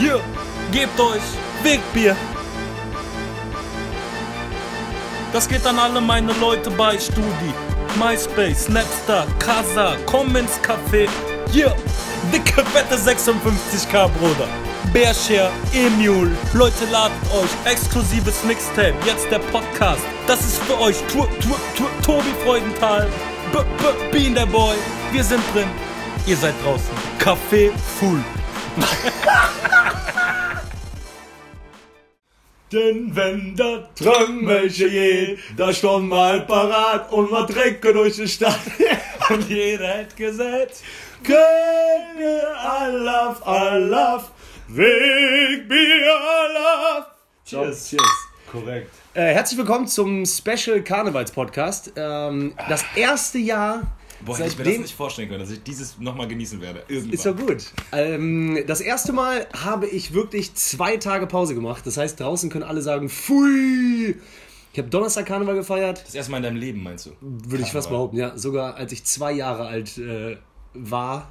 Hier, gebt euch Wegbier. Das geht an alle meine Leute bei Studi, MySpace, Snapstar, Casa, komm ins Café. Hier, dicke fette 56k, Bruder. Bearshare, Emule, Leute ladet euch, exklusives Mixtape, jetzt der Podcast. Das ist für euch, tu, tu, tu, Tobi Freudenthal, B, B, Bean der Boy, wir sind drin, ihr seid draußen. Café full. Denn wenn der welche je, da stand mal parat und man trinken durch die Stadt. und jeder hat gesagt, König, love, I love, Weg, Bier, I love. Cheers. Cheers. Korrekt. Äh, herzlich willkommen zum Special Karnevals Podcast. Ähm, das erste Jahr. Boah, hätte ich mir das nicht vorstellen können, dass ich dieses nochmal genießen werde. Irgendwann. Ist doch gut. Ähm, das erste Mal habe ich wirklich zwei Tage Pause gemacht. Das heißt, draußen können alle sagen, pfui. Ich habe Donnerstag Karneval gefeiert. Das erste Mal in deinem Leben, meinst du? Würde ich fast behaupten, ja. Sogar als ich zwei Jahre alt äh, war.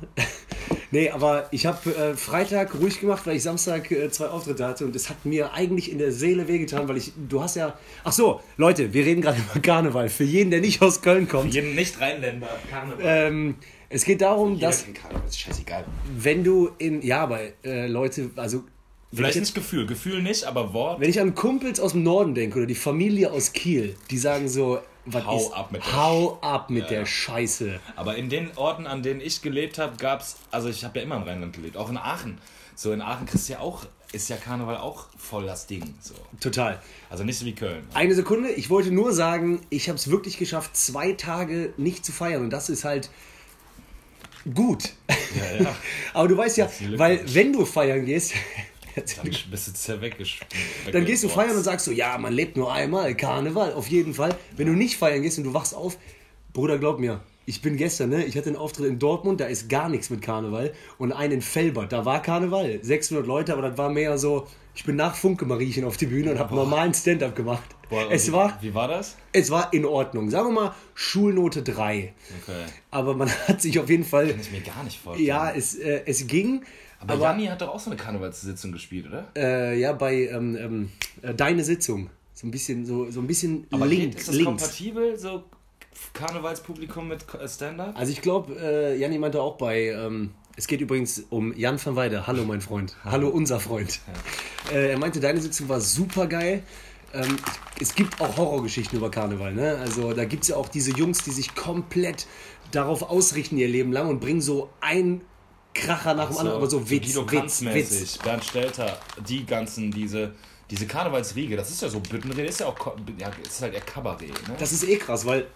Nee, aber ich habe äh, Freitag ruhig gemacht, weil ich Samstag äh, zwei Auftritte hatte und es hat mir eigentlich in der Seele wehgetan, weil ich, du hast ja, ach so, Leute, wir reden gerade über Karneval. Für jeden, der nicht aus Köln kommt. Für jeden Nicht-Rheinländer Karneval. Ähm, es geht darum, dass, Karneval ist scheißegal. wenn du in, ja, aber äh, Leute, also Vielleicht ich nicht Gefühl, Gefühl nicht, aber Wort. wenn ich an Kumpels aus dem Norden denke oder die Familie aus Kiel, die sagen so, was Hau ist, ab mit der hau ab mit Ja, der ja. Scheiße. Aber in den Orten, an denen ich gelebt habe, gab es, also ich habe ja immer im Rheinland gelebt, auch in Aachen. So in Aachen kriegst du ja auch, ist ja Karneval auch voll das Ding. So. Total. Also nicht so wie Köln. Eine Sekunde, ich wollte nur sagen, ich habe es wirklich geschafft, zwei Tage nicht zu feiern und das ist halt gut. Ja, ja. Aber du weißt ja, weil wenn du feiern gehst, Dann bist du sehr weggesch dann gehst du feiern und sagst so, ja, man lebt nur einmal, Karneval, auf jeden Fall. Wenn du nicht feiern gehst und du wachst auf, Bruder, glaub mir, ich bin gestern, ne, ich hatte einen Auftritt in Dortmund, da ist gar nichts mit Karneval und einen in Felbert, da war Karneval, 600 Leute, aber das war mehr so, ich bin nach Funke Mariechen auf die Bühne und habe normalen Stand-up gemacht. Boah, es wie, war Wie war das? Es war in Ordnung. Sagen wir mal Schulnote 3. Okay. Aber man hat sich auf jeden Fall. Kann ich mir gar nicht vorstellen. Ja, es, äh, es ging. Aber, Aber, Janni hat doch auch so eine Karnevalssitzung gespielt, oder? äh, ja, bei ähm, ähm, äh, Deine Sitzung. So ein bisschen, so, so ein bisschen Aber link, geht- ist das links. kompatibel, so Karnevalspublikum mit Stand-up? Also ich glaube, äh, Janni meinte auch bei. Ähm, es geht übrigens um Jan van Weide. Hallo, mein Freund. Hallo, unser Freund. Äh, er meinte, deine Sitzung war super geil. Ähm, es gibt auch Horrorgeschichten über Karneval. Ne? Also da gibt es ja auch diese Jungs, die sich komplett darauf ausrichten ihr Leben lang und bringen so ein Kracher nach dem anderen, aber so Witz, Guido Witz, Kanz-mäßig, Witz. Bernd Stelter, die ganzen, diese, diese Karnevalsriege, das ist ja so, Büttenrede ist ja auch, ja, ist halt eher Kabarett, ne? Das ist eh krass, weil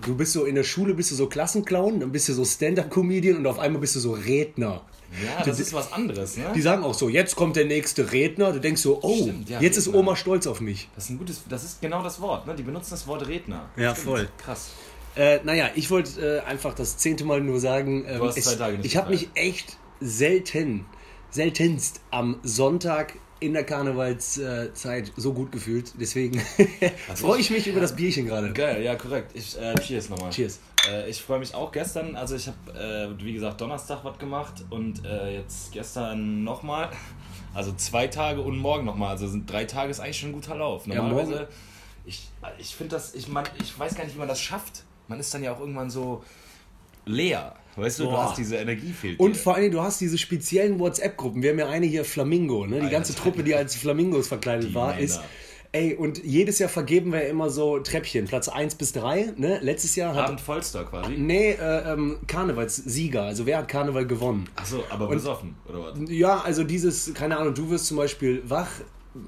du bist so in der Schule, bist du so Klassenclown, dann bist du so Stand-Up-Comedian und auf einmal bist du so Redner. ja, das ist was anderes, ne? Die sagen auch so, jetzt kommt der nächste Redner. Du denkst so, oh, Stimmt, ja, jetzt ist Redner. Oma stolz auf mich. Das ist ein gutes, das ist genau das Wort, ne? Die benutzen das Wort Redner. Ja, Stimmt. voll. Krass. Äh, naja, ich wollte äh, einfach das zehnte Mal nur sagen, ähm, nicht ich habe mich echt selten, seltenst am Sonntag in der Karnevalszeit so gut gefühlt. Deswegen freue ich mich über das Bierchen gerade. Geil, ja, korrekt. Ich, äh, cheers nochmal. Cheers. Äh, ich freue mich auch gestern, also ich habe, äh, wie gesagt, Donnerstag was gemacht und äh, jetzt gestern nochmal. Also zwei Tage und morgen nochmal. Also sind drei Tage ist eigentlich schon ein guter Lauf. Ja, Normalerweise, morgen- ich, ich finde das, ich, man, ich weiß gar nicht, wie man das schafft. Man ist dann ja auch irgendwann so leer. Weißt du, du Boah. hast diese Energie fehlt Und dir. vor allem, du hast diese speziellen WhatsApp-Gruppen. Wir haben ja eine hier, Flamingo, ne? Die Alter, ganze Truppe, die als Flamingos verkleidet Die war, Männer. ist. Ey, und jedes Jahr vergeben wir immer so Treppchen, Platz 1 bis 3. Ne? Letztes Jahr hat. Abend Vollstar quasi. Nee, äh, ähm, Karnevalssieger. Also wer hat Karneval gewonnen? Achso, aber besoffen, oder was? Ja, also dieses, keine Ahnung, du wirst zum Beispiel wach,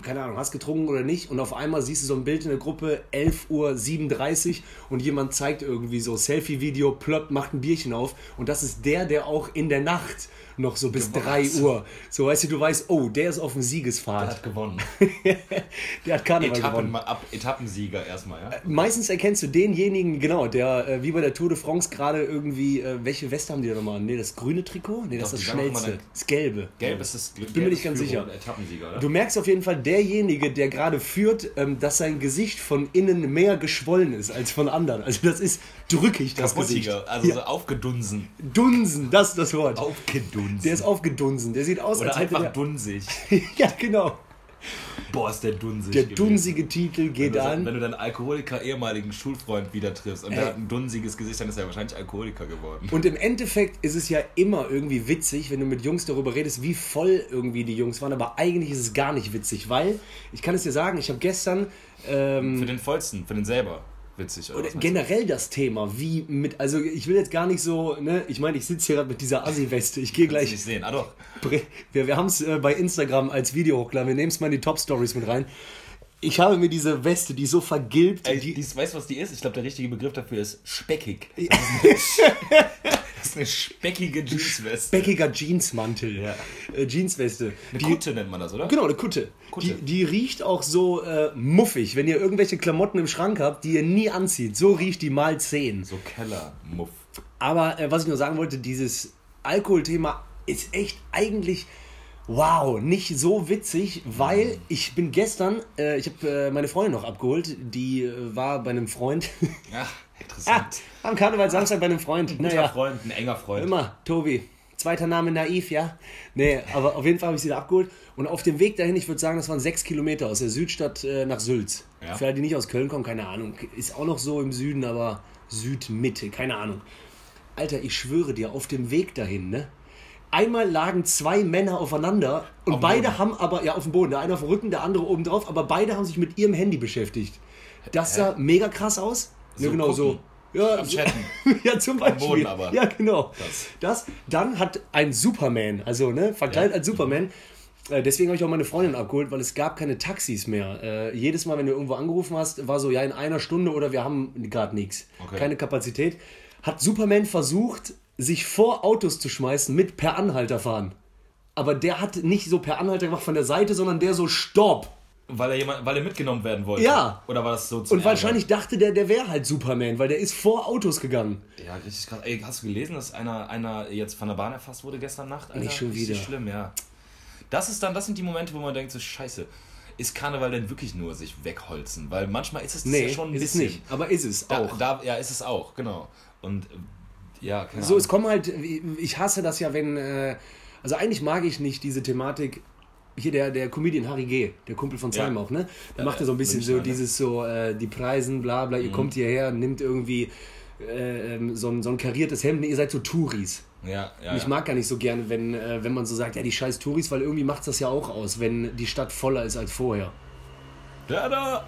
keine Ahnung, hast getrunken oder nicht und auf einmal siehst du so ein Bild in der Gruppe, 11.37 Uhr und jemand zeigt irgendwie so Selfie-Video, ploppt, macht ein Bierchen auf und das ist der, der auch in der Nacht noch so bis 3 Uhr, so weißt du, du weißt, oh, der ist auf dem Er Siegesfahrt, hat gewonnen. der hat Karneval Etappen, gewonnen. ab, Etappensieger erstmal, ja? Meistens erkennst du denjenigen, genau, der äh, wie bei der Tour de France gerade irgendwie, äh, welche Weste haben die da nochmal? Nee, das grüne Trikot? Nee, das Doch, ist das schnellste. Das gelbe. Gelb ist das bin mir nicht ganz sicher. Etappensieger, oder? Du merkst auf jeden Fall, derjenige, der gerade führt, ähm, dass sein Gesicht von innen mehr geschwollen ist als von anderen. Also das ist drücke ich das Gesicht. Also ja. so aufgedunsen. Dunsen, das ist das Wort. Aufgedunsen. Der ist aufgedunsen. Der sieht aus, Oder als einfach der, dunsig. Ja, genau. Boah, ist der dunsig. Der gewesen. dunsige Titel Wenn geht du, an. wenn du deinen Alkoholiker ehemaligen Schulfreund wieder triffst und Ey. der hat ein dunsiges Gesicht, dann ist er wahrscheinlich Alkoholiker geworden. Und im Endeffekt ist es ja immer irgendwie witzig, wenn du mit Jungs darüber redest, wie voll irgendwie die Jungs waren. Aber eigentlich ist es gar nicht witzig, weil, ich kann es dir sagen, ich habe gestern ähm, Für den vollsten, für den selber. Witzig, oder? oder generell das Thema, wie mit, also ich will jetzt gar nicht so, ne, ich meine, ich sitze hier gerade mit dieser Assi-Weste, ich gehe gleich, nicht sehen. Ah doch. wir, wir haben es äh, bei Instagram als Video hochgeladen, wir nehmen es mal in die Top-Stories mit rein. Ich habe mir diese Weste, die so vergilbt, Ey, die, die, weißt du, was die ist? Ich glaube, der richtige Begriff dafür ist speckig. Das ist eine speckige Jeansweste. beckiger Jeansmantel, Ja. äh, Jeansweste. Eine die, Kutte nennt man das, oder? Genau, eine Kutte. Kutte. Die, die riecht auch so äh, muffig. Wenn ihr irgendwelche Klamotten im Schrank habt, die ihr nie anzieht, so riecht die mal 10. So Kellermuff. Aber äh, was ich nur sagen wollte, dieses Alkoholthema ist echt eigentlich, wow, nicht so witzig, weil ich bin gestern, äh, ich habe äh, meine Freundin noch abgeholt, die äh, war bei einem Freund. Ja, ah, interessant. am Karneval Samstag bei einem Freund. Ein guter Naja, Freund, ein enger Freund. Immer, Tobi. Zweiter Name naiv, ja? Nee, aber auf jeden Fall habe ich sie da abgeholt. Und auf dem Weg dahin, ich würde sagen, das waren sechs Kilometer aus der Südstadt äh, nach Sülz. Ja. Für alle, die nicht aus Köln kommen, keine Ahnung. Ist auch noch so im Süden, aber Südmitte, keine Ahnung. Alter, ich schwöre dir, auf dem Weg dahin, ne? Einmal lagen zwei Männer aufeinander und Auf beide Boden. haben aber, ja, auf dem Boden, der eine auf dem Rücken, der andere oben drauf, aber beide haben sich mit ihrem Handy beschäftigt. Das sah mega krass aus. So ja, genau gucken. so. Ja, Am Chatten. ja, zum Beispiel. Boden aber. Ja, genau. Das. Das. Dann hat ein Superman, also ne, verkleidet Ja. als Superman. Äh, deswegen habe ich auch meine Freundin abgeholt, weil es gab keine Taxis mehr. Äh, jedes Mal, wenn du irgendwo angerufen hast, war so, ja, in einer Stunde oder wir haben gerade nichts. Okay. Keine Kapazität. Hat Superman versucht, sich vor Autos zu schmeißen mit per Anhalter fahren. Aber der hat nicht so per Anhalter gemacht von der Seite, sondern der so Stopp. Weil er, jemand, weil er mitgenommen werden wollte. Ja. Oder war das so zum Und wahrscheinlich dachte der, der wäre halt Superman, weil der ist vor Autos gegangen. Ärger? Ja, richtig krass. Ey, hast du gelesen, dass einer, einer jetzt von der Bahn erfasst wurde gestern Nacht? Alter? Nicht schon Richtig wieder. schlimm, ja. Das ist dann, das sind die Momente, wo man denkt, so scheiße. Ist Karneval denn wirklich nur sich wegholzen? Weil manchmal ist es das Nee, ja schon ein ist es bisschen. nicht. Aber ist es Da, auch. Da, ja, ist es auch, genau. Und ja, keine So, Ahnung. es kommen halt, ich hasse das ja, wenn, äh, also eigentlich mag ich nicht diese Thematik, hier der, der Comedian Harry G., der Kumpel von Ja. Simon auch, ne? Der Ja, macht ja so ein bisschen Münchner, so dieses so, äh, die Preisen, bla bla, ihr kommt hierher, nimmt irgendwie äh, ähm, so, ein, so ein kariertes Hemd, nee, ihr seid so Touris. ja, ja, Und ich ja. mag gar nicht so gerne, wenn, äh, wenn man so sagt, ja, die scheiß Touris, weil irgendwie macht das ja auch aus, wenn die Stadt voller ist als vorher. Da, da.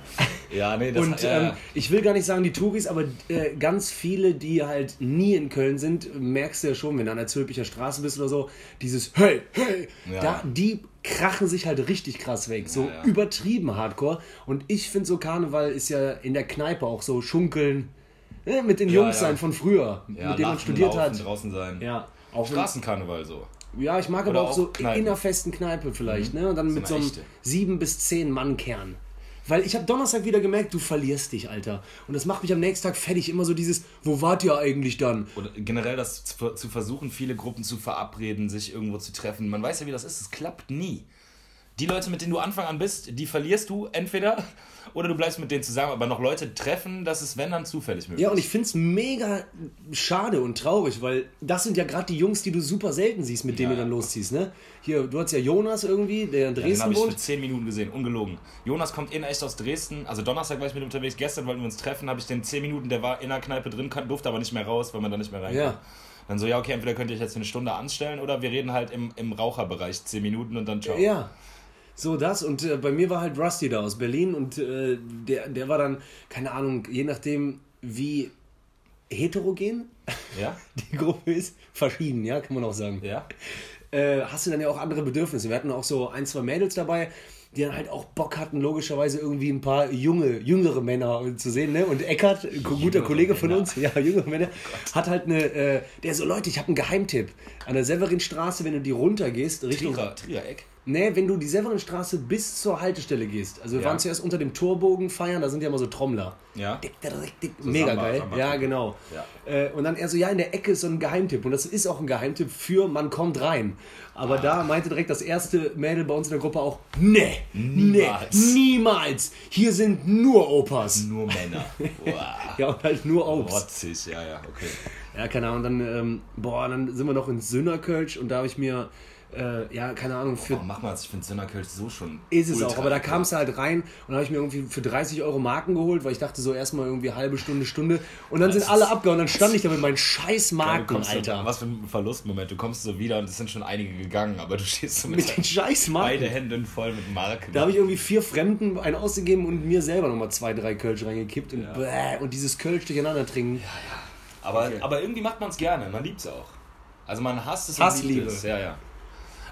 Ja, nee, das Und ja, ähm, ja. ich will gar nicht sagen die Touris, aber äh, ganz viele, die halt nie in Köln sind, merkst du ja schon, wenn du an der Zülpicher Straße bist oder so, dieses Hey, hey, Ja. da, die krachen sich halt richtig krass weg, so übertrieben hardcore. Und ich finde so Karneval ist ja in der Kneipe auch so schunkeln, äh, mit den Jungs sein von früher, mit denen man studiert laufen, hat. draußen sein. Ja, auch Straßenkarneval so. ja, ich mag aber auch, auch so Kneipen. in einer festen Kneipe vielleicht, ne? Und dann mit so einem sieben bis zehn Mann Kern. Weil ich habe Donnerstag wieder gemerkt, du verlierst dich, Alter. Und das macht mich am nächsten Tag fertig. Immer so dieses, wo wart ihr eigentlich dann? Oder generell das zu, versuchen, viele Gruppen zu verabreden, sich irgendwo zu treffen. Man weiß ja, wie das ist. Es klappt nie. Die Leute, mit denen du Anfang an bist, die verlierst du entweder oder du bleibst mit denen zusammen. Aber noch Leute treffen, das ist, wenn dann, zufällig möglich. Ja, und ich find's mega schade und traurig, weil das sind ja gerade die Jungs, die du super selten siehst, mit denen Ja. du dann losziehst, ne? Hier, du hast ja Jonas irgendwie, der in Den Dresden habe ich für wohnt. 10 Minuten gesehen, ungelogen. Jonas kommt in echt aus Dresden. Also Donnerstag war ich mit ihm unterwegs. Gestern wollten wir uns treffen, habe ich den 10 Minuten, der war in der Kneipe drin, durfte aber nicht mehr raus, weil man da nicht mehr reinkommt. Ja. Dann so, ja, okay, entweder könnt ihr euch jetzt eine Stunde anstellen oder wir reden halt im, im Raucherbereich 10 Minuten und dann ciao. Ja. So das und äh, bei mir war halt Rusty da aus Berlin und äh, der, der war dann, keine Ahnung, je nachdem wie heterogen Ja? die Gruppe ist, verschieden, ja, kann man auch sagen. Ja? Äh, hast du dann ja auch andere Bedürfnisse. Wir hatten auch so ein, zwei Mädels dabei, die dann halt auch Bock hatten, logischerweise irgendwie ein paar junge, jüngere Männer zu sehen, ne? Und Eckart, ein guter Jüngere Kollege von Männer. uns, ja, jüngere Männer, hat halt eine, äh, der so, Leute, ich habe einen Geheimtipp. An der Severinstraße, wenn du die runtergehst, Richtung Trierer, Triereck. Nee, wenn du die Severinstraße bis zur Haltestelle gehst. Also wir Ja. waren zuerst unter dem Torbogen feiern, da sind ja immer so Trommler. Ja. Dick, dick, dick, dick. Mega Samba- geil. Samba- ja, genau. Ja. Äh, und dann er so, ja, in der Ecke ist so ein Geheimtipp. Und das ist auch ein Geheimtipp für man kommt rein. Aber da meinte direkt das erste Mädel bei uns in der Gruppe auch, nee, Niemals. nee, niemals. Hier sind nur Opas. Nur Männer. Wow. Ja, und halt nur Obst. Rotzig, ja, ja, okay. Ja, keine Ahnung. Dann, ähm, boah, dann sind wir noch in Sünnerkölsch und da habe ich mir, äh, ja, keine Ahnung, für Warum mach mal Ich finde Sönnerkölsch so schon. Ist es auch, aber da kamst du halt rein und habe ich mir irgendwie für 30 Euro Marken geholt, weil ich dachte so erstmal irgendwie halbe Stunde, Stunde und dann sind ist- alle abgehauen, dann stand ich da mit meinen scheiß Marken, Alter. was für ein Verlustmoment. Du kommst so wieder und es sind schon einige gegangen, aber du stehst so mit, Mit den scheiß beide Marken. Händen voll mit Marken. Da habe ich irgendwie vier Fremden einen ausgegeben und mir selber nochmal zwei, drei Kölsch reingekippt und, bäh, und dieses Kölsch durcheinander trinken. aber, aber irgendwie macht man es gerne, man liebt es auch. Also man hasst es Hassliebe. liebt es. Ja, ja.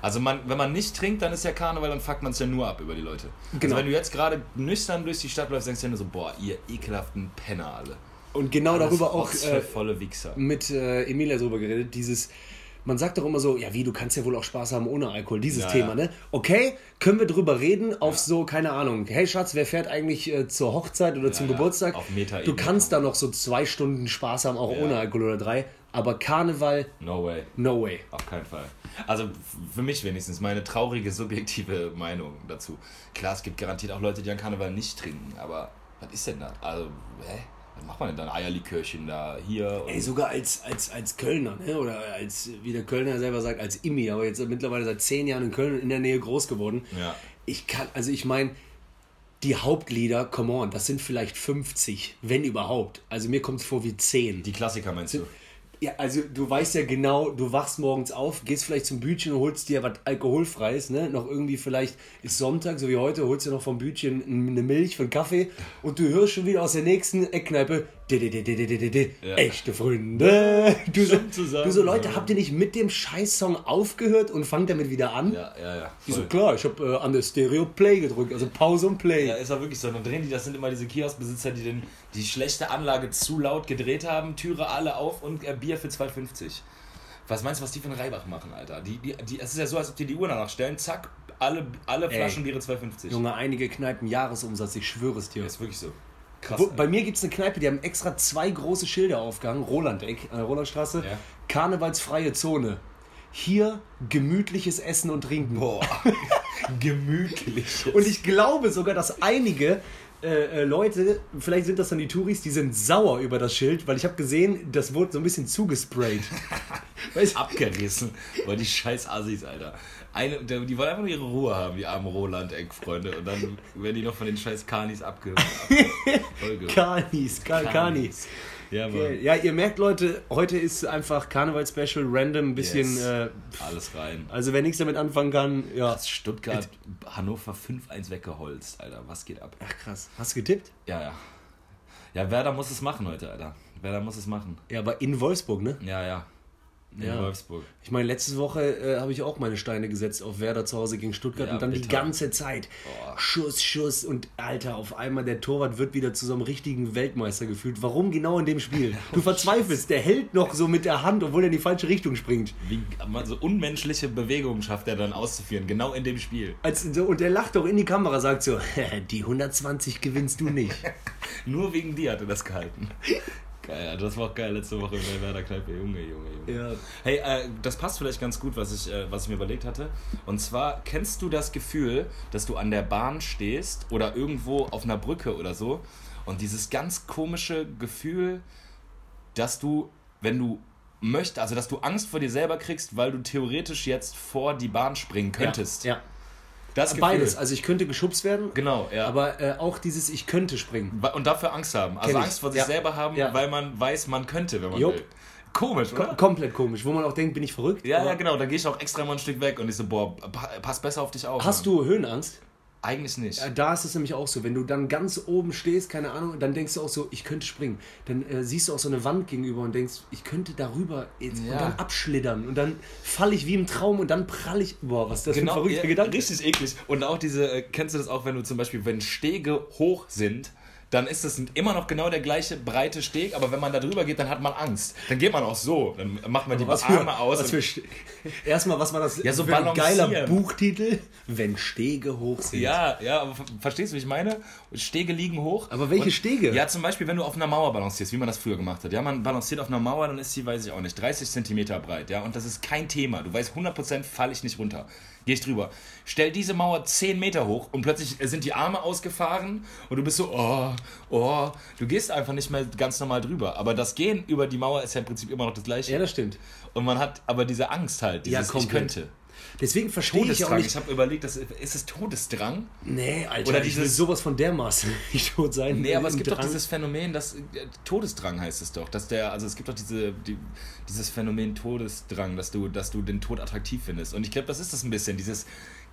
Also man, wenn man nicht trinkt, dann ist ja Karneval, dann fuckt man es ja nur ab über die Leute. Genau. Also wenn du jetzt gerade nüchtern durch die Stadt läufst, denkst du ja nur so, boah, ihr ekelhaften Penner alle. Und genau darüber auch äh, volle Wichser. mit äh, Emilia drüber geredet, dieses, man sagt doch immer so, ja wie, du kannst ja wohl auch Spaß haben ohne Alkohol, dieses Ja, Thema, ja. ne? Okay, können wir drüber reden auf so, keine Ahnung, hey Schatz, wer fährt eigentlich äh, zur Hochzeit oder zum ja, Geburtstag? auf Metaebene du kannst da noch so zwei Stunden Spaß haben, auch Ja. ohne Alkohol oder drei, aber Karneval, No way. no way. Auf keinen Fall. Also für mich wenigstens meine traurige subjektive Meinung dazu. Klar, es gibt garantiert auch Leute, die an Karneval nicht trinken, aber was ist denn da? Also, hä? Was macht man denn dann? Eierlikörchen da, hier? Und Ey, sogar als, als, als Kölner, ne? oder als, wie der Kölner selber sagt, als Immi, aber jetzt mittlerweile seit zehn Jahren in Köln in der Nähe groß geworden. Ja. Ich kann, also ich meine, die Hauptlieder, come on, das sind vielleicht 50, wenn überhaupt. Also mir kommt es vor wie 10. Die Klassiker meinst du? Ja, also du weißt ja genau, du wachst morgens auf, gehst vielleicht zum Bütchen und holst dir was Alkoholfreies, ne? Noch irgendwie vielleicht ist Sonntag, so wie heute, holst dir noch vom Bütchen eine Milch für einen Kaffee und du hörst schon wieder aus der nächsten Eckkneipe Echte Freunde. Du so, du so, Leute, habt ihr nicht mit dem Scheiß-Song aufgehört und fangt damit wieder an? Ja, ja, ja. Ich so, klar, ich hab äh, an der Stereo Play gedrückt, also Pause und Play. Ja, ist ja wirklich so. Dann drehen die, das sind immer diese Kioskbesitzer, die den, die schlechte Anlage zu laut gedreht haben, Türe alle auf und äh, Bier für 2,50. Was meinst du, was die für einen Reibach machen, Alter? Die, die, die, es ist ja so, als ob die die Uhr danach stellen, zack, alle, alle Flaschen Ey, Biere 2,50. Junge, einige Kneipen Jahresumsatz, ich schwöre es dir. Ja, ist wirklich so. Krass. Wo, bei mir gibt es eine Kneipe, die haben extra zwei große Schilder aufgehangen, Rolandeck, an der Rolandstraße. Ja. Karnevalsfreie Zone. Hier gemütliches Essen und Trinken. Boah, gemütlich. Und ich glaube sogar, dass einige äh, äh, Leute, vielleicht sind das dann die Touris, die sind sauer über das Schild, weil ich habe gesehen, das wurde so ein bisschen zugesprayt. weißt, abgerissen. Weil die scheiß Assis, Alter. Eine, die wollen einfach nur ihre Ruhe haben, die armen Roland-Eck-Freunde. Und dann werden die noch von den scheiß Kanis abge... abge Kanis, Ka Kanis. Ja, Okay. Mann. Ja, ihr merkt, Leute, heute ist einfach Karneval-Special, random, ein bisschen. Yes. Äh, Alles rein. also, wer nichts damit anfangen kann, ja. Hast Stuttgart, Hannover 5-1 weggeholzt, Alter. Was geht ab? Ach krass. Hast du getippt? Ja, ja. Ja, Werder muss es machen heute, Alter. Werder muss es machen. Ja, aber in Wolfsburg, ne? Ja, ja. In Ja. Wolfsburg. Ich meine, letzte Woche äh, habe ich auch meine Steine gesetzt auf Werder zu Hause gegen Stuttgart Ja, und dann die bitter. ganze Zeit Boah. Schuss, Schuss und Alter, auf einmal der Torwart wird wieder zu so einem richtigen Weltmeister gefühlt. Warum genau in dem Spiel? Du verzweifelst, der hält noch so mit der Hand, obwohl er in die falsche Richtung springt. Wie man so unmenschliche Bewegungen schafft er dann auszuführen, genau in dem Spiel. Als, so, und der lacht doch in die Kamera, sagt so, die 120 gewinnst du nicht. Nur wegen dir hat er das gehalten. Geil, das war auch geil letzte Woche in der Werder Kneipe. Junge, Junge, Junge. Ja. Hey, äh, das passt vielleicht ganz gut, was ich, äh, was ich mir überlegt hatte. Und zwar, kennst du das Gefühl, dass du an der Bahn stehst oder irgendwo auf einer Brücke oder so und dieses ganz komische Gefühl, dass du, wenn du möchtest, also dass du Angst vor dir selber kriegst, weil du theoretisch jetzt vor die Bahn springen könntest. Ja. Das Gefühl. Beides. Also ich könnte geschubst werden, Genau, ja. aber äh, auch dieses Ich könnte springen. und dafür Angst haben. Also. Angst vor sich Ja. selber haben, Ja. weil man weiß, man könnte, wenn man Jupp. will. Komisch, oder? Kom komplett komisch, wo man auch denkt, bin ich verrückt? Ja, ja, genau. Dann gehe ich auch extra mal ein Stück weg und ich so, boah, pa- pass besser auf dich auf. Hast Mann. du Höhenangst? Eigentlich nicht. Da ist es nämlich auch so, wenn du dann ganz oben stehst, keine Ahnung, dann denkst du auch so, ich könnte springen. Dann äh, siehst du auch so eine Wand gegenüber und denkst, ich könnte darüber jetzt Ja. und dann abschlittern und dann falle ich wie im Traum und dann prall ich. Boah, was ist das für ein verrückter ja, Gedanke? Richtig eklig. Und auch diese, äh, kennst du das auch, wenn du zum Beispiel, wenn Stege hoch sind, dann ist es immer noch genau der gleiche breite Steg, aber wenn man da drüber geht, dann hat man Angst. Dann geht man auch so, dann macht man die Was Arme für, aus. was für und- Erstmal, was war das Ja, so für ein geiler. Buchtitel? Wenn Stege hoch sind. ja, ja, aber ver- verstehst du, wie ich meine? Stege liegen hoch. Aber welche Stege? Ja, zum Beispiel, wenn du auf einer Mauer balancierst, wie man das früher gemacht hat. Ja, man balanciert auf einer Mauer, dann ist sie, weiß ich auch nicht, 30 Zentimeter breit. Ja, und das ist kein Thema. Du weißt, 100% falle ich nicht runter. Gehe ich drüber. Stell diese Mauer 10 Meter hoch und plötzlich sind die Arme ausgefahren und du bist so, oh, oh. Du gehst einfach nicht mehr ganz normal drüber. Aber das Gehen über die Mauer ist ja im Prinzip immer noch das Gleiche. Ja, das stimmt. Und man hat aber diese Angst halt, dieses, ich komplett. könnte. Deswegen verstehe ich auch nicht. Ich habe überlegt, das, ist es Todesdrang? Nee, Alter, Oder ich will dieses- sowas von dermaßen nicht tot sein. Nee, aber es gibt doch Drang. dieses Phänomen, das äh, Todesdrang heißt es doch, dass der, also es gibt doch diese, die, dieses Phänomen Todesdrang, dass du, dass du den Tod attraktiv findest. Und ich glaube, das ist das ein bisschen, dieses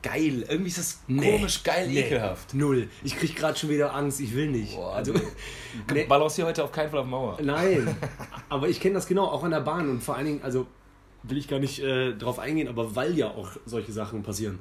geil, irgendwie ist das Nee, komisch, geil, nee, ekelhaft. Null. Ich krieg gerade schon wieder Angst, ich will nicht. Boah, also, nee, Balancier heute auf keinen Fall auf Mauer. nein. aber ich kenne das genau, auch an der Bahn und vor allen Dingen, also will ich gar nicht äh, drauf eingehen, aber weil ja auch solche Sachen passieren.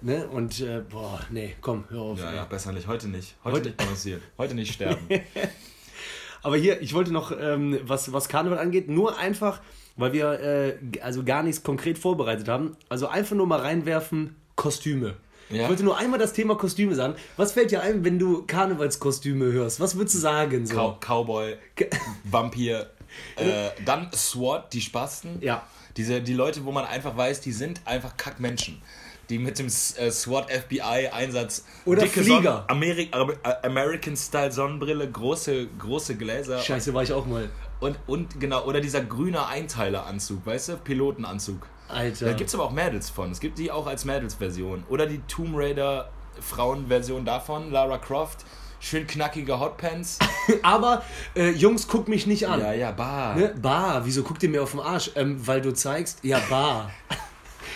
Ne? Und äh, boah, nee, komm, hör auf. Ja, ey. ja, besser nicht. Heute nicht. Heute, Heute- nicht balancieren. Heute nicht sterben. Aber hier, ich wollte noch, ähm, was, was Karneval angeht, nur einfach, weil wir äh, also gar nichts konkret vorbereitet haben, also einfach nur mal reinwerfen, Kostüme. Ja. Ich wollte nur einmal das Thema Kostüme sagen. Was fällt dir ein, wenn du Karnevalskostüme hörst? Was würdest du sagen? So? Cow Cowboy, Vampir, äh, dann SWAT, die Spasten. Ja. Diese, die Leute, wo man einfach weiß, die sind einfach Kackmenschen. Die mit dem äh, SWAT FBI Einsatz Oder Flieger. Sonnen- Ameri Am- äh, American Style Sonnenbrille, große große Gläser Scheiße, war ich auch mal. und und genau oder dieser grüne Einteileranzug, weißt du, Pilotenanzug. Alter. Da gibt es aber auch Mädels von. Es gibt die auch als Mädels-Version. Oder die Tomb Raider Frauen-Version davon, Lara Croft. Schön knackige Hotpants. Aber, äh, Jungs, guck mich nicht an. Ja, ja, bar. Ne? Bar, wieso guckt ihr mir auf den Arsch? Ähm, weil du zeigst, ja, Bar.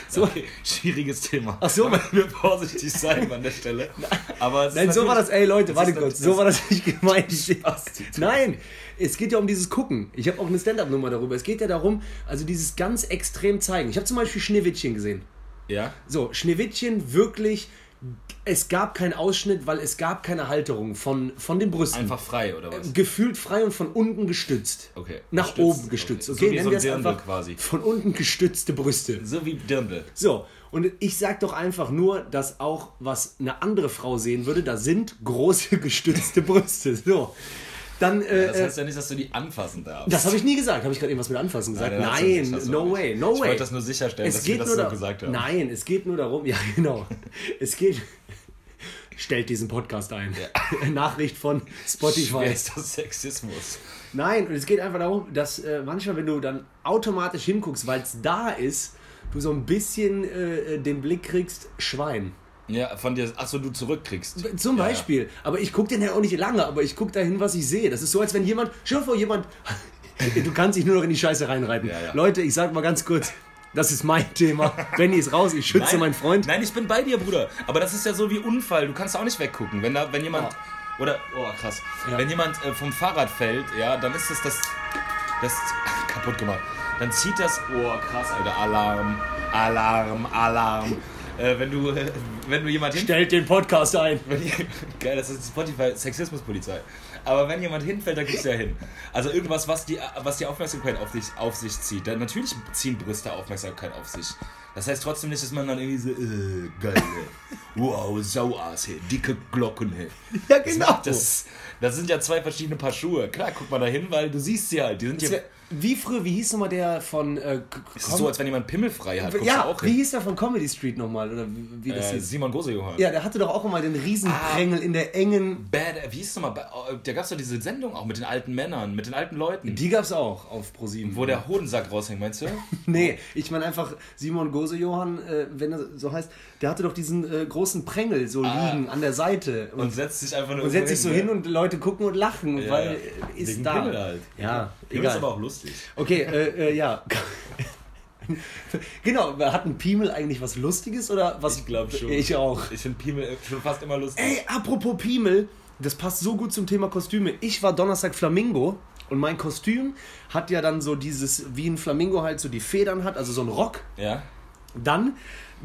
So, okay, schwieriges Thema. Ach so. Da müssen wir vorsichtig sein an der Stelle. Aber Nein, so war das, ey Leute, warte kurz, so war das nicht gemeint. Nein, es geht ja um dieses Gucken. Ich habe auch eine Stand-Up-Nummer darüber. Es geht ja darum, also dieses ganz extrem zeigen. Ich habe zum Beispiel Schneewittchen gesehen. Ja? So, Schneewittchen wirklich, es gab keinen Ausschnitt, weil es gab keine Halterung von, von den Brüsten. Einfach frei, oder was? Gefühlt frei und von unten gestützt. Okay. Nach Gestützt, oben gestützt. okay. So wie so ein Dirndl quasi. von unten gestützte Brüste. So wie Dirndl. So, und ich sag doch einfach nur, dass auch was eine andere Frau sehen würde, da sind große gestützte Brüste. So. Dann, äh, Das äh, heißt ja nicht, dass du die anfassen darfst. das habe ich nie gesagt. Habe ich gerade irgendwas mit Anfassen gesagt? Nein, Nein, du no way, no Ich way. wollte das nur sicherstellen, dass wir das so gesagt haben. Nein, es geht nur darum, ja genau. Es geht. Stellt diesen Podcast ein. Nachricht von Spotify. Schwerster Sexismus. Nein, und es geht einfach darum, dass äh, manchmal, wenn du dann automatisch hinguckst, weil es da ist, du so ein bisschen äh, den Blick kriegst, Schwein. Ja, von dir, achso, du zurückkriegst. Zum Ja, ja. Beispiel. Aber ich gucke den ja auch nicht lange, aber ich gucke dahin, was ich sehe. Das ist so, als wenn jemand, dir vor, jemand, du kannst dich nur noch in die Scheiße reinreiten. Ja, ja. Leute, ich sag mal ganz kurz, das ist mein Thema. Benny ist raus, ich schütze Nein, meinen Freund. Nein, ich bin bei dir, Bruder. Aber das ist ja so wie Unfall. Du kannst auch nicht weggucken. Wenn da, wenn jemand. Oder, oh krass. Wenn jemand äh, vom Fahrrad fällt, ja, dann ist es das. Das. kaputt gemacht. Dann zieht das. Oh krass, Alter. Alarm. Alarm, Alarm. Äh, wenn du. Äh, wenn du jemand Stellt den Podcast ein. wenn, Geil, das ist Spotify Sexismuspolizei. Aber wenn jemand hinfällt, dann gehst du ja hin. Also irgendwas, was die, was die Aufmerksamkeit auf, dich, auf sich zieht. Dann natürlich ziehen Brüste Aufmerksamkeit auf sich. Das heißt trotzdem nicht, dass man dann irgendwie so, äh, geil, ey. wow, Sauass, hey, dicke Glocken, hey. Ja, Das, genau. macht- das, das sind ja zwei verschiedene Paar Schuhe. Klar, guck mal da hin, weil du siehst sie halt. Die sind Das ja, wär- Wie früher, wie hieß nochmal der von. Äh, es ist so, als wenn jemand Pimmel frei hat. Guckst ja, auch wie hin. hieß der von Comedy Street nochmal? Oder wie, wie das Äh, hieß? Simon Gosejohann. Ja, der hatte doch auch immer den Riesenprängel in der engen. Bad, wie hieß es nochmal? Da gab es doch diese Sendung auch mit den alten Männern, mit den alten Leuten. Die gab's auch auf ProSieben. Wo der Hodensack raushängt, meinst du? Nee, ich meine einfach Simon Gose-Johann, äh, wenn er so heißt, der hatte doch diesen äh, großen Prängel so liegen an der Seite. Und setzt sich einfach nur Und setzt sich so ne? hin und Leute gucken und lachen, Ja, weil ja. äh, ist Wegen da. Pimmel halt. Ja, Pimmel egal. ist aber auch lustig. Okay, äh, äh, ja. genau, hat ein Piemel eigentlich was Lustiges oder was? Ich glaube schon. Ich auch. Ich finde Pimmel schon fast immer lustig. Ey, apropos Piemel, das passt so gut zum Thema Kostüme. Ich war Donnerstag Flamingo und mein Kostüm hat ja dann so dieses, wie ein Flamingo halt so die Federn hat, also so ein Rock. Ja? Dann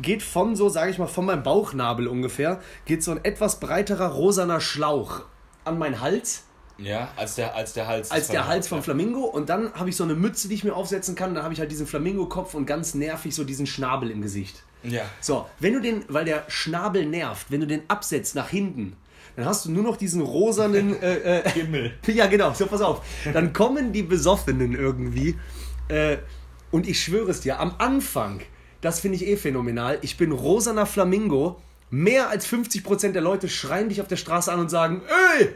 geht von so, sage ich mal, von meinem Bauchnabel ungefähr, geht so ein etwas breiterer rosaner Schlauch an meinen Hals, Ja, als der, als der Hals. als der Hals vom Flamingo. Und dann habe ich so eine Mütze, die ich mir aufsetzen kann. Dann habe ich halt diesen Flamingo-Kopf und ganz nervig so diesen Schnabel im Gesicht. Ja. So, wenn du den, weil der Schnabel nervt, wenn du den absetzt nach hinten, dann hast du nur noch diesen rosanen äh, äh, Himmel. Ja, genau, so pass auf. Dann kommen die Besoffenen irgendwie. Äh, und ich schwöre es dir, am Anfang, das finde ich eh phänomenal, ich bin rosaner Flamingo. Mehr als 50% der Leute schreien dich auf der Straße an und sagen, ey,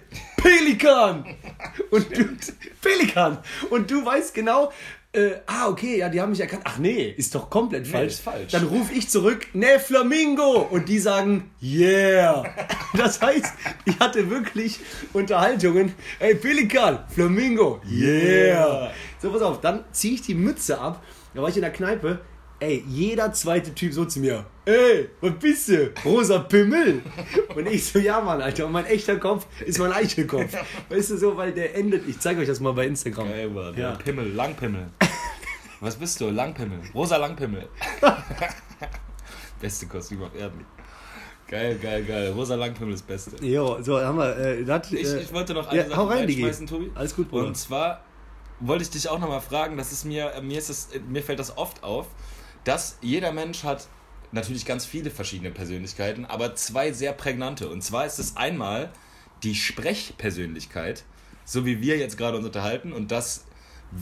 Pelikan! Und du, Pelikan! Und du weißt genau, äh, ah, okay, ja, die haben mich erkannt. Ach nee, ist doch komplett falsch. ist falsch. Dann rufe ich zurück, ne, Flamingo! Und die sagen, yeah! Das heißt, ich hatte wirklich Unterhaltungen, ey, Pelikan, Flamingo, yeah! So, pass auf, dann ziehe ich die Mütze ab, da war ich in der Kneipe, ey, jeder zweite Typ so zu mir, ey, was bist du? Rosa Pimmel? Und ich so, ja, Mann, Alter, und mein echter Kopf ist mein Eichelkopf. Weißt du so, weil der endet, ich zeige euch das mal bei Instagram. Ey, Mann, Ja. Pimmel, Langpimmel. Was bist du? Langpimmel. Rosa Langpimmel. Beste Kostüm auf Erden. Geil, geil, geil. Rosa Langpimmel ist das Beste. Jo, so, haben wir, äh, das, Ich, äh, ich wollte noch eine ja, Sache hau rein, reinschmeißen, Tobi. Alles gut, Bruder. Und zwar wollte ich dich auch nochmal fragen, das ist mir, äh, mir ist es, mir fällt das oft auf, dass jeder Mensch hat natürlich ganz viele verschiedene Persönlichkeiten, aber zwei sehr prägnante. Und zwar ist es einmal die Sprechpersönlichkeit, so wie wir jetzt gerade uns unterhalten und das,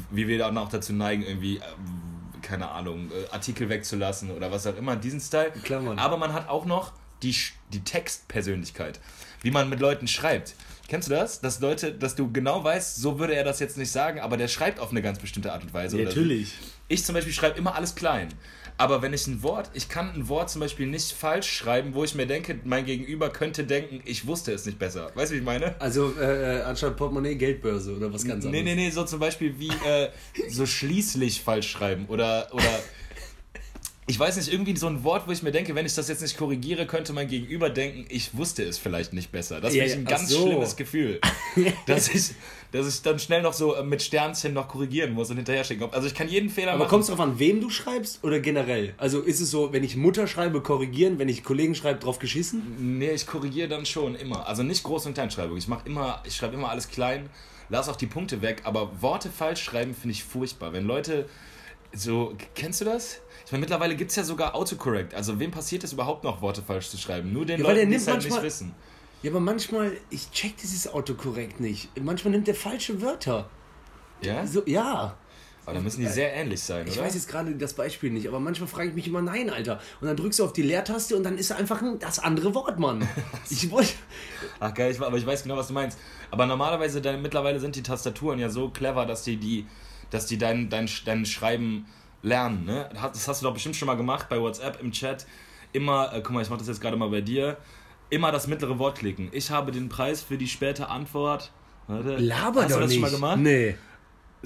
wie wir dann auch dazu neigen, irgendwie, ähm, keine Ahnung, äh, Artikel wegzulassen oder was auch immer, diesen Style. Klar, Mann. Aber man hat auch noch die, die Textpersönlichkeit, wie man mit Leuten schreibt. Kennst du das? Dass Leute, dass du genau weißt, so würde er das jetzt nicht sagen, aber der schreibt auf eine ganz bestimmte Art und Weise. oder so. Natürlich. Ich zum Beispiel schreibe immer alles klein. Aber wenn ich ein Wort, ich kann ein Wort zum Beispiel nicht falsch schreiben, wo ich mir denke, mein Gegenüber könnte denken, ich wusste es nicht besser. Weißt du, wie ich meine? Also äh, äh, anstatt Portemonnaie Geldbörse oder was ganz Nee, anderes. nee, nee, so zum Beispiel wie äh, so schließlich falsch schreiben oder, oder ich weiß nicht, irgendwie so ein Wort, wo ich mir denke, wenn ich das jetzt nicht korrigiere, könnte mein Gegenüber denken, ich wusste es vielleicht nicht besser. Das ich ja, ein ganz so. schlimmes Gefühl. dass, ich, dass ich dann schnell noch so äh, mit Sternchen noch korrigieren muss und hinterher schicken. Also ich kann jeden Fehler Aber machen. kommt es darauf an, wem du schreibst oder generell? Also ist es so, wenn ich Mutter schreibe, korrigieren, wenn ich Kollegen schreibe, drauf geschissen? Nee, ich korrigiere dann schon immer. Also nicht Groß- und Kleinschreibung. Ich mache immer, ich schreibe immer alles klein, lass auch die Punkte weg, aber Worte falsch schreiben finde ich furchtbar. Wenn Leute so, kennst du das? Ich meine, mittlerweile gibt es ja sogar Autocorrect. Also wem passiert es überhaupt noch, Worte falsch zu schreiben? Nur den Ja, Leuten, die es halt nicht wissen. Ja, aber manchmal, ich check dieses Autokorrekt nicht. Manchmal nimmt der falsche Wörter. Ja? So, ja. Aber dann müssen die sehr ähnlich sein, Ich oder? weiß jetzt gerade das Beispiel nicht, aber manchmal frage ich mich immer, nein, Alter. Und dann drückst du auf die Leertaste und dann ist einfach ein, das andere Wort, Mann. Ich wollte. Ach geil, ich, aber ich weiß genau, was du meinst. Aber normalerweise, dann, mittlerweile sind die Tastaturen ja so clever, dass die, die, dass die dein, dein, dein Schreiben lernen. Ne? Das hast du doch bestimmt schon mal gemacht bei WhatsApp im Chat. Immer, äh, guck mal, ich mache das jetzt gerade mal bei dir. Immer das mittlere Wort klicken. Ich habe den Preis für die späte Antwort. Warte. Laber hast doch du das nicht. schon mal gemacht? Nee.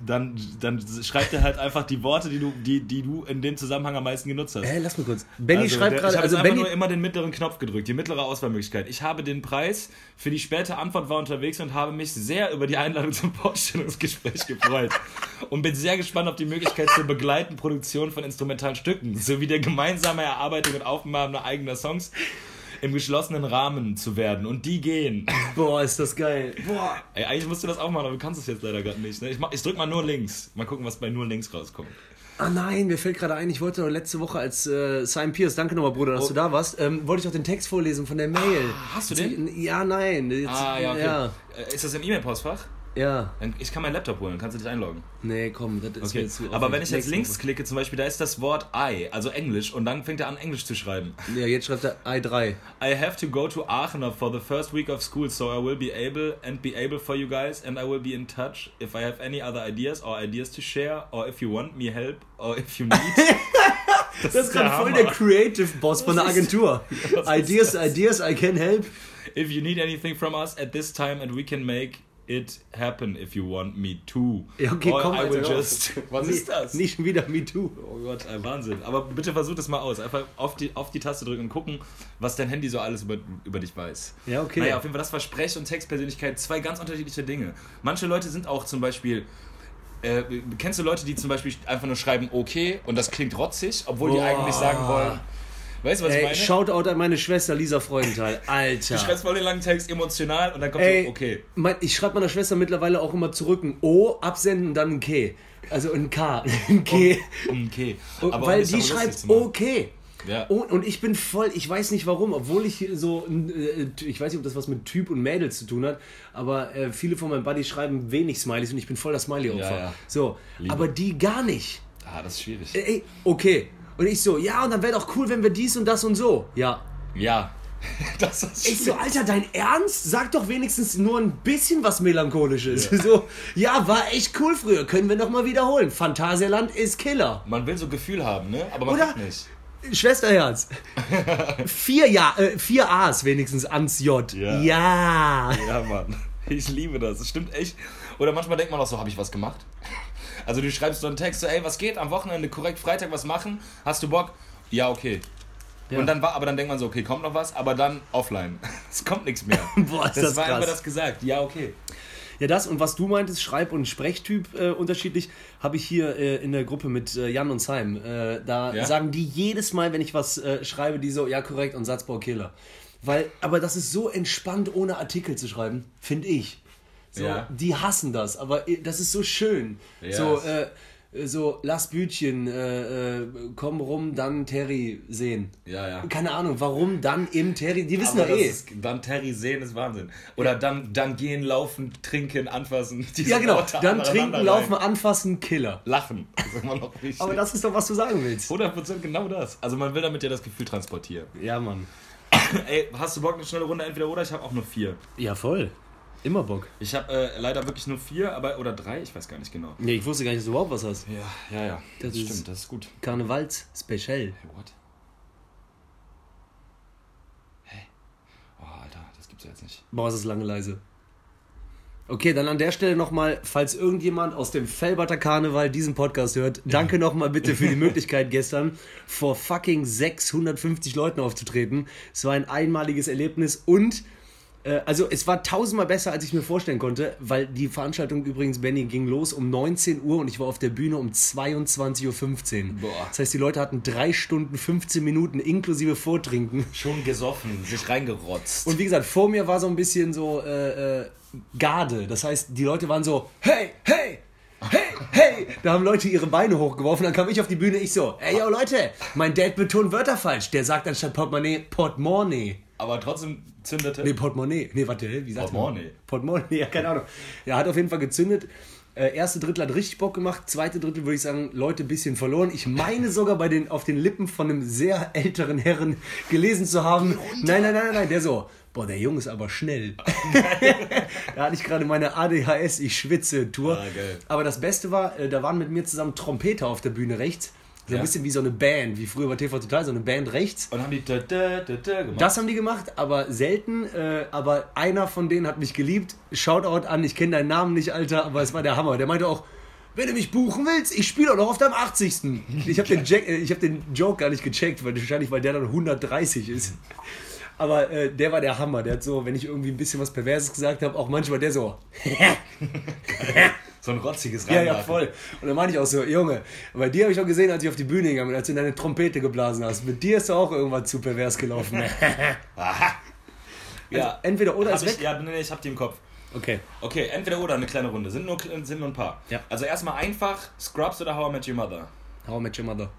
Dann, dann schreibt er halt einfach die Worte, die du, die, die du in dem Zusammenhang am meisten genutzt hast. Äh, lass mal kurz. Benny Also, schreibt gerade, Ich habe also einfach Benny. nur immer den mittleren Knopf gedrückt, die mittlere Auswahlmöglichkeit. Ich habe den Preis für die späte Antwort war unterwegs und habe mich sehr über die Einladung zum Vorstellungsgespräch gefreut. und bin sehr gespannt auf die Möglichkeit zur begleiten Produktion von instrumentalen Stücken sowie der gemeinsamen Erarbeitung und Aufnahme eigener Songs im geschlossenen Rahmen zu werden. Und die gehen. Boah, ist das geil. Boah. Ey, eigentlich musst du das auch machen, aber du kannst es jetzt leider gerade nicht. Ne? Ich, mach, ich drück mal nur links. Mal gucken, was bei nur links rauskommt. Ah nein, mir fällt gerade ein, ich wollte doch letzte Woche als äh, Simon Pierce, danke nochmal Bruder, dass Oh. du da warst, ähm, wollte ich auch den Text vorlesen von der Mail. hast du den? Ja, nein. Jetzt, Ah, ja, okay. ja, Äh, Ist das im E-Mail-Postfach? Ja. Dann- Ich kann meinen Laptop holen, kannst du dich einloggen. Nee, komm, das ist mir Okay. jetzt zu Aber wenn ich jetzt links klicke, zum Beispiel, da ist das Wort I, also Englisch, und dann fängt er an, Englisch zu schreiben. Ja, jetzt schreibt er I3. I have to go to Aachen for the first week of school, so I will be able and be able for you guys, and I will be in touch if I have any other ideas or ideas to share, or if you want me help, or if you need. Das ist gerade voll der Creative Boss von der Agentur. ist Ideas, das? Ideas, I can help. if you need anything from us at this time, and we can make it happen if you want me to. Ja, okay, or komm, I Alter, will auf. just. Was ist das? Nicht schon wieder Me Too. Oh Gott, ein Wahnsinn. Aber bitte versuch das mal aus. Einfach auf die, auf die Taste drücken und gucken, was dein Handy so alles über, über dich weiß. Ja, okay. Naja, auf jeden Fall, das war Sprech- und Textpersönlichkeit. Zwei ganz unterschiedliche Dinge. Manche Leute sind auch zum Beispiel. Äh, kennst du Leute, die zum Beispiel einfach nur schreiben okay und das klingt rotzig, obwohl die Boah. eigentlich sagen wollen. Weißt du, was ich Ey, meine? Shoutout an meine Schwester Lisa Freudenthal. Alter. Du schreibst voll den langen Text emotional und dann kommt Ey, so, okay. Mein, ich schreibe meiner Schwester mittlerweile auch immer zurück ein O, absenden und dann ein K. Also ein K. Ein K. Okay. Und- Aber weil die schreibt okay. Ja. Und, und ich bin voll, ich weiß nicht warum, obwohl ich so, ein, äh, ich weiß nicht, ob das was mit Typ und Mädels zu tun hat, aber äh, viele von meinen Buddies schreiben wenig Smileys und ich bin voll das Smiley-Opfer. Ja, ja. So, Liebe. aber die gar nicht. Ah, das ist schwierig. Ey, okay. Und ich so, ja, und dann wäre doch cool, wenn wir dies und das und so. Ja. Ja. Das ist Ich so, Alter, dein Ernst? Sag doch wenigstens nur ein bisschen was Melancholisches. So, ja, war echt cool früher. Können wir noch mal wiederholen. Phantasialand ist Killer. Man will so Gefühl haben, ne? Aber man Oder? nicht. Schwesterherz. vier, ja, äh, vier A's wenigstens ans J. Ja. ja. Ja, Mann. Ich liebe das. Das stimmt echt. Oder manchmal denkt man auch so, habe ich was gemacht? Also du schreibst so einen Text, so, ey, was geht? Am Wochenende korrekt, Freitag was machen? Hast du Bock? Ja, okay. Ja. Und dann war, aber dann denkt man so, okay, kommt noch was, aber dann offline. Es kommt nichts mehr. Boah, ist das war krass. immer das gesagt. Ja, okay. Ja, das und was du meintest, Schreib- und Sprechtyp äh, unterschiedlich, habe ich hier äh, in der Gruppe mit äh, Jan und Simon. Äh, da Ja? sagen die jedes Mal, wenn ich was äh, schreibe, die so, ja, korrekt und Satzbau Killer. Weil, aber das ist so entspannt, ohne Artikel zu schreiben, finde ich. So, Ja. Die hassen das, aber äh, das ist so schön. Ja, so, es- äh, so, lass Bütchen, äh, äh, komm rum, dann Terry sehen. Ja, ja. Keine Ahnung, warum dann im Terry, die wissen ja das eh. ist, dann Terry sehen ist Wahnsinn. Oder dann, dann gehen, laufen, trinken, anfassen. Ja, genau, Worte dann trinken, rein. laufen, anfassen, Killer. Lachen. Das ist immer noch wichtig. Aber das ist doch, was du sagen willst. 100% genau das. Also man will damit ja das Gefühl transportieren. Ja, Mann. Ey, hast du Bock eine schnelle Runde entweder oder? Ich habe auch nur vier. Ja, voll. Immer Bock. Ich habe äh, leider wirklich nur vier, aber oder drei, ich weiß gar nicht genau. Nee, ich wusste gar nicht, dass du überhaupt was hast. Ja, ja, ja. Das Das, ist- stimmt, das ist gut. Karnevals-Special. Hey, what? Hey. Oh, Alter, das gibt's ja jetzt nicht. Boah, es ist lange leise. Okay, dann an der Stelle nochmal, falls irgendjemand aus dem Fellbatter Karneval diesen Podcast hört, danke nochmal bitte für die Möglichkeit gestern vor fucking 650 Leuten aufzutreten. Es war ein einmaliges Erlebnis und also es war tausendmal besser, als ich mir vorstellen konnte, weil die Veranstaltung übrigens, Benny, ging los um 19 Uhr und ich war auf der Bühne um 22.15 Uhr. Boah. Das heißt, die Leute hatten drei Stunden 15 Minuten inklusive Vortrinken. Schon gesoffen, sich reingerotzt. Und wie gesagt, vor mir war so ein bisschen so äh, äh, Garde. Das heißt, die Leute waren so, hey, hey, hey, hey. Da haben Leute ihre Beine hochgeworfen. Dann kam ich auf die Bühne, ich so, ey, yo, Leute, mein Dad betont Wörter falsch. Der sagt anstatt Portemonnaie, Portemonnaie. aber trotzdem zündete. Nee, Portemonnaie. Nee, warte, wie sagt Portemonnaie. man? Portemonnaie, ja, keine Ahnung. Ja, hat auf jeden Fall gezündet. Äh, erste Drittel hat richtig Bock gemacht. Zweite Drittel würde ich sagen, Leute ein bisschen verloren. Ich meine sogar bei den, auf den Lippen von einem sehr älteren Herren gelesen zu haben. Nein, nein, nein, nein, nein, der so. Boah, der Junge ist aber schnell. da hatte ich gerade meine ADHS, ich schwitze Tour. Ah. Aber das Beste war, äh, da waren mit mir zusammen Trompeter auf der Bühne rechts. So ein Ja. bisschen wie so eine Band, wie früher bei TV Total, so eine Band rechts. Und haben die da, da, da, da gemacht. Das haben die gemacht, aber selten. Äh, aber einer von denen hat mich geliebt. Shoutout an, ich kenne deinen Namen nicht, Alter, aber es war der Hammer. Der meinte auch, wenn du mich buchen willst, ich spiele auch noch auf deinem 80. Ich habe den, Jack- äh, ich hab den Joke gar nicht gecheckt, weil wahrscheinlich, weil der dann 130 ist. Aber äh, der war der Hammer. Der hat so, wenn ich irgendwie ein bisschen was Perverses gesagt habe, auch manchmal der so. so ein rotziges Ja, ja, Reinwerfen. voll. Und dann meinte ich auch so, Junge, bei dir habe ich auch gesehen, als ich auf die Bühne gegangen bin, als du in deine Trompete geblasen hast. Mit dir ist auch irgendwas zu pervers gelaufen. Aha. Also, entweder oder hab ist ich, weg. Ja, nee, nee, ich hab die im Kopf. Okay. Okay, entweder oder eine kleine Runde. Sind nur, sind nur ein paar. Ja. Also erstmal einfach Scrubs oder How I Met Your Mother. How I Met Your Mother.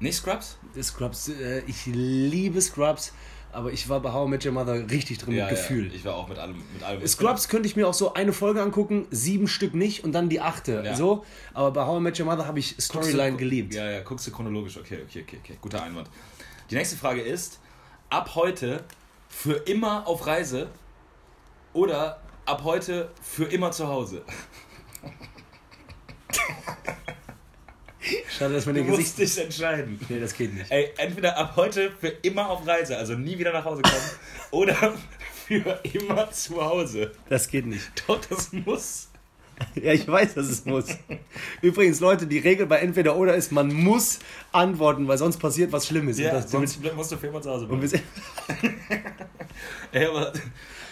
Nicht Scrubs? Scrubs, äh, ich liebe Scrubs, aber ich war bei How I Met Your Mother richtig drin mit Gefühl. Ja, ich war auch mit allem. Mit allem Scrubs könnte ich mir auch so eine Folge angucken, sieben Stück nicht und dann die achte. Ja. So, aber bei How I Met Your Mother habe ich Storyline du- geliebt. Ja, ja, guckst du chronologisch. Okay, okay, okay, okay. Guter Einwand. Die nächste Frage ist: Ab heute für immer auf Reise oder ab heute für immer zu Hause? Schade, dass man Du den musst Gesicht. dich entscheiden. Nee, das geht nicht. Ey, entweder ab heute für immer auf Reise, also nie wieder nach Hause kommen, oder für immer zu Hause. Das geht nicht. Doch, das muss. Ja, ich weiß, dass es muss. Übrigens, Leute, die Regel bei entweder oder ist, man muss antworten, weil sonst passiert was Schlimmes. Ja, das, sonst musst du für immer zu Hause bleiben. Ey, aber,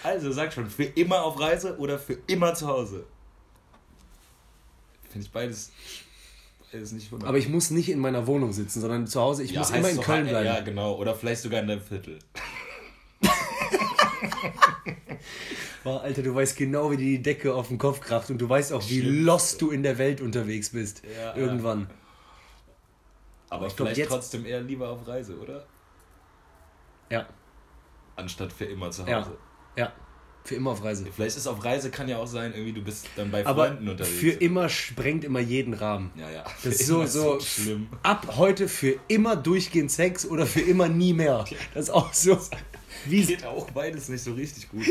also sag schon, für immer auf Reise oder für immer zu Hause? Finde ich beides. Ist nicht 100. Aber ich muss nicht in meiner Wohnung sitzen, sondern zu Hause. Ich ja, muss immer in Köln bleiben. Ja, genau. Oder vielleicht sogar in deinem Viertel. Boah, Alter, du weißt genau, wie die Decke auf den Kopf kracht und du weißt auch, wie lost du in der Welt unterwegs bist. Ja, Irgendwann. Aber ich glaub, vielleicht jetzt- trotzdem eher lieber auf Reise, oder? Ja, Anstatt für immer zu Hause. ja, ja. Für immer auf Reise. Vielleicht ist auf Reise kann ja auch sein, irgendwie du bist dann bei Aber Freunden unterwegs. für immer sprengt immer jeden Rahmen. Ja, ja. Das ist so, so schlimm. ab heute für immer durchgehend Sex oder für immer nie mehr. Das ist auch so. Wie Geht auch beides nicht so richtig gut.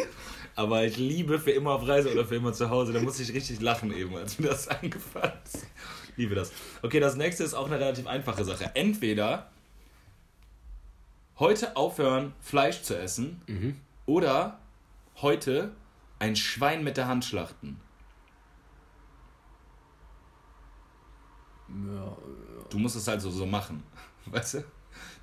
Aber ich liebe für immer auf Reise oder für immer zu Hause. Da muss ich richtig lachen eben, als mir das eingefallen ist. Liebe das. Okay, das nächste ist auch eine relativ einfache Sache. Entweder heute aufhören, Fleisch zu essen oder heute ein Schwein mit der Hand schlachten. Du musst es halt so, so machen. Weißt du?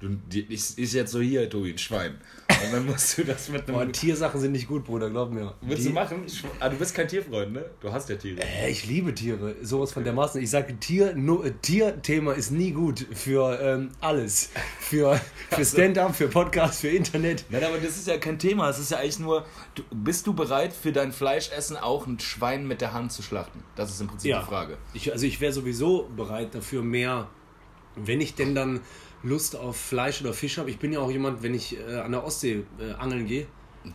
Du die, ist, ist jetzt so hier, Tobi, ein Schwein. Und dann musst du das mit einem. Boah, Tiersachen sind nicht gut, Bruder, glaub mir. Willst Die- du machen? Ah, du bist kein Tierfreund, ne? Du hast ja Tiere. Äh, Ich liebe Tiere, sowas von dermaßen. Ich sage, Tier, no, Tierthema ist nie gut für ähm, alles. Für, für Stand-up, für Podcast, für Internet. Nein, aber das ist ja kein Thema. Es ist ja eigentlich nur, du, bist du bereit für dein Fleischessen auch ein Schwein mit der Hand zu schlachten? Das ist im Prinzip Ja. die Frage. Ich, also ich wäre sowieso bereit dafür mehr, wenn ich denn dann Lust auf Fleisch oder Fisch habe. Ich bin ja auch jemand, wenn ich äh, an der Ostsee äh, angeln gehe,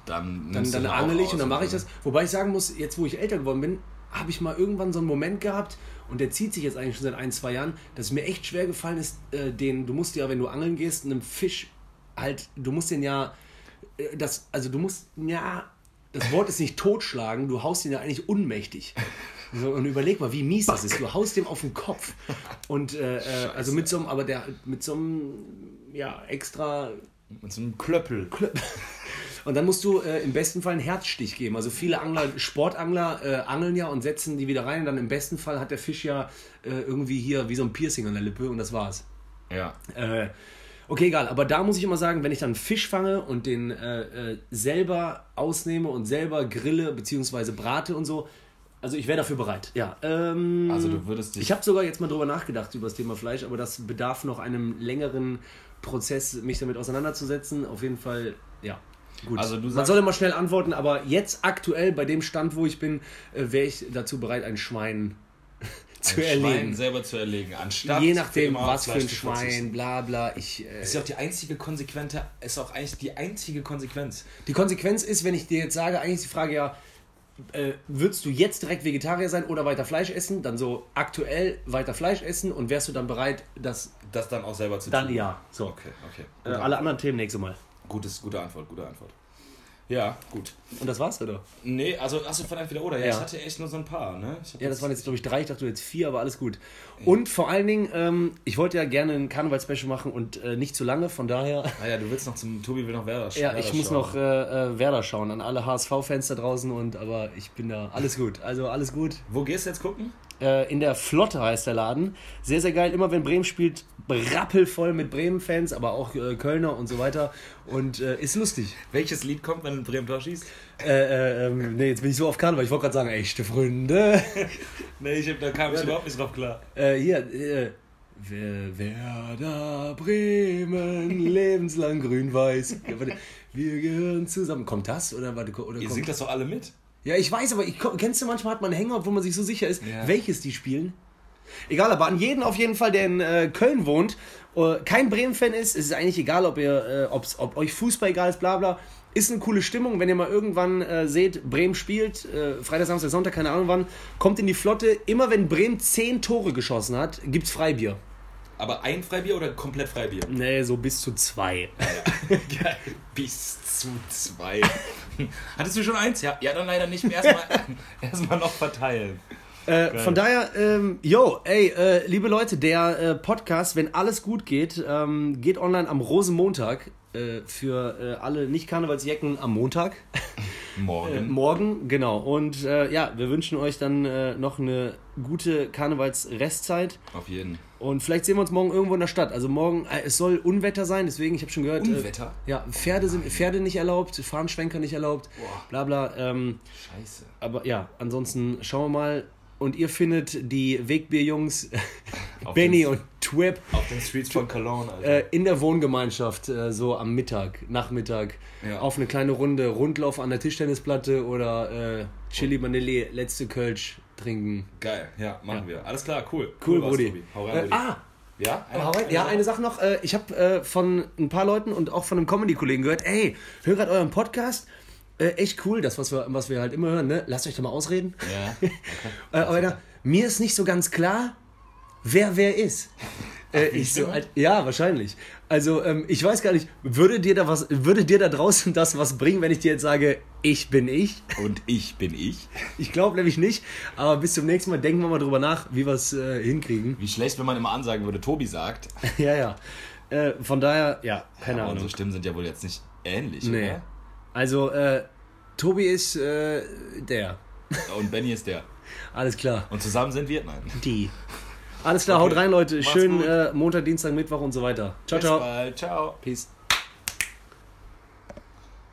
Dann, dann, dann angel ich und dann mache ich das. Wobei ich sagen muss, jetzt wo ich älter geworden bin, habe ich mal irgendwann so einen Moment gehabt und der zieht sich jetzt eigentlich schon seit ein, zwei Jahren, dass es mir echt schwer gefallen ist, äh, den, du musst ja, wenn du angeln gehst, einem Fisch halt, du musst den ja, äh, das, also du musst, ja, das Wort ist nicht totschlagen, du haust ihn ja eigentlich unmächtig. Und überleg mal, wie mies das ist. Du haust dem auf den Kopf. Und äh, äh, also mit so einem, aber der mit so einem, ja, extra Mit so einem Klöppel. und dann musst du äh, im besten Fall einen Herzstich geben. Also viele Angler, Sportangler äh, angeln ja und setzen die wieder rein. Und dann im besten Fall hat der Fisch ja äh, irgendwie hier wie so ein Piercing an der Lippe und das war's. Ja. Äh, okay, egal. Aber da muss ich immer sagen, wenn ich dann einen Fisch fange und den äh, äh, selber ausnehme und selber grille bzw. brate und so, also ich wäre dafür bereit. Ja. Ähm, Also du würdest dich. ich habe sogar jetzt mal drüber nachgedacht über das Thema Fleisch, aber das bedarf noch einem längeren Prozess, mich damit auseinanderzusetzen. Auf jeden Fall, ja. Gut. Also du Man sagst- soll immer schnell antworten, aber jetzt aktuell bei dem Stand, wo ich bin, äh, wäre ich dazu bereit, ein Schwein zu ein Schwein erlegen. selber zu erlegen, anstatt Je nachdem, was für ein. Schwein, bla bla. Ich, äh, ist ja auch die einzige konsequente, ist auch eigentlich die einzige Konsequenz. die Konsequenz ist, wenn ich dir jetzt sage, eigentlich ist die Frage ja, äh, würdest du jetzt direkt Vegetarier sein oder weiter Fleisch essen? Dann so aktuell weiter Fleisch essen und wärst du dann bereit, das Das dann auch selber zu dann tun. ja. So. Okay, okay. Äh, alle anderen Themen nächstes Mal. Gutes, gute Antwort, gute Antwort. Ja, gut. Und das war's, oder? Nee, also achso, von entweder oder. Ja, Ja. ich hatte echt nur so ein paar, ne? Ja, das waren jetzt, glaube ich, drei. Ich dachte jetzt vier, aber alles gut. Und vor allen Dingen, ähm, ich wollte ja gerne ein Karneval-Special machen und äh, nicht zu lange, von daher. Ah ja, du willst noch zum. Tobi will noch Werder Ja, Werder ich muss schauen. noch äh, äh, Werder schauen an alle HSV-Fans da draußen und aber ich bin da alles gut. Also alles gut. Wo gehst du jetzt gucken? Äh, in der Flotte heißt der Laden. Sehr, sehr geil. Immer wenn Bremen spielt, rappelvoll mit Bremen-Fans, aber auch äh, Kölner und so weiter. Und äh, ist lustig. Welches Lied kommt, wenn du Bremen Tor schießt? Äh, äh, ähm, nee, jetzt bin ich so auf Karneval. Ich wollte gerade sagen, echte Freunde. Nee, ich hab, da kam ich überhaupt nicht drauf klar. Äh, hier, äh, Wer- Werder Bremen, lebenslang grün-weiß. Wir gehören zusammen. Kommt das? Oder, warte, oder Ihr kommt singt das doch alle mit? Ja, ich weiß, aber ich, kennst du manchmal hat man einen Hänger, wo man sich so sicher ist, Ja. welches die spielen? Egal, aber an jeden auf jeden Fall, der in äh, Köln wohnt, äh, kein Bremen-Fan ist, es ist eigentlich egal, ob ihr, äh, ob's, ob euch Fußball egal ist, bla bla. Ist eine coole Stimmung, wenn ihr mal irgendwann äh, seht, Bremen spielt, äh, Freitag, Samstag, Sonntag, keine Ahnung wann, kommt in die Flotte. Immer wenn Bremen 10 Tore geschossen hat, gibt's Freibier. Aber ein Freibier oder komplett Freibier? Nee, so bis zu zwei. Geil. Bis zu zwei. Hattest du schon eins? Ja, ja dann leider nicht. Erstmal erst noch verteilen. Äh, von daher, ähm, yo, ey, äh, liebe Leute, der äh, Podcast, wenn alles gut geht, ähm, geht online am Rosenmontag. Äh, für äh, alle Nicht-Karnevalsjecken am Montag. Morgen. Äh, morgen, genau. Und ja, wir wünschen euch dann noch eine gute Karnevalsrestzeit. Auf jeden. Und vielleicht sehen wir uns morgen irgendwo in der Stadt. Also morgen, äh, es soll Unwetter sein, deswegen, ich habe schon gehört. Unwetter? Äh, ja, Pferde sind Pferde nicht erlaubt, Fahnenschwenker nicht erlaubt, bla bla. Ähm, Scheiße. aber ja, ansonsten schauen wir mal. Und ihr findet die Wegbierjungs Benny und Twip Auf den Streets von Cologne, Alter. äh, in der Wohngemeinschaft, äh, so am Mittag, Nachmittag, Ja. auf eine kleine Runde Rundlauf an der Tischtennisplatte oder äh, Chili Vanilli, letzte Kölsch trinken. Geil, ja, machen wir. Alles klar, cool. Cool, war's, Brudi. Tobi. Hau rein, Äh, Brudi. ah, Ja? Hau rein. Ja, eine Sache noch. Äh, ich habe äh, von ein paar Leuten und auch von einem Comedy-Kollegen gehört, ey, hör gerade euren Podcast. Äh, echt cool, das, was wir, was wir halt immer hören, ne? Lasst euch doch mal ausreden. Ja. Äh, Alter, mir ist nicht so ganz klar, wer wer ist. Äh, ich so? Alt- ja, wahrscheinlich. Also, ähm, ich weiß gar nicht, würde dir da was, würde dir da draußen das was bringen, wenn ich dir jetzt sage, ich bin ich? Und ich bin ich. Ich glaube nämlich nicht, aber bis zum nächsten Mal denken wir mal drüber nach, wie wir es äh, hinkriegen. Wie schlecht, wenn man immer ansagen würde, Tobi sagt. ja, ja. Äh, von daher, ja, keine Aber Ahnung. unsere Stimmen sind ja wohl jetzt nicht ähnlich, Nee. oder? Also, äh, Tobi ist äh, der. Und Benny ist der. Alles klar. Und zusammen sind wir? Nein. Die. Alles klar, Okay. haut rein, Leute. Macht's Schönen äh, Montag, Dienstag, Mittwoch und so weiter. Ciao, Bis ciao. bald. Ciao. Peace.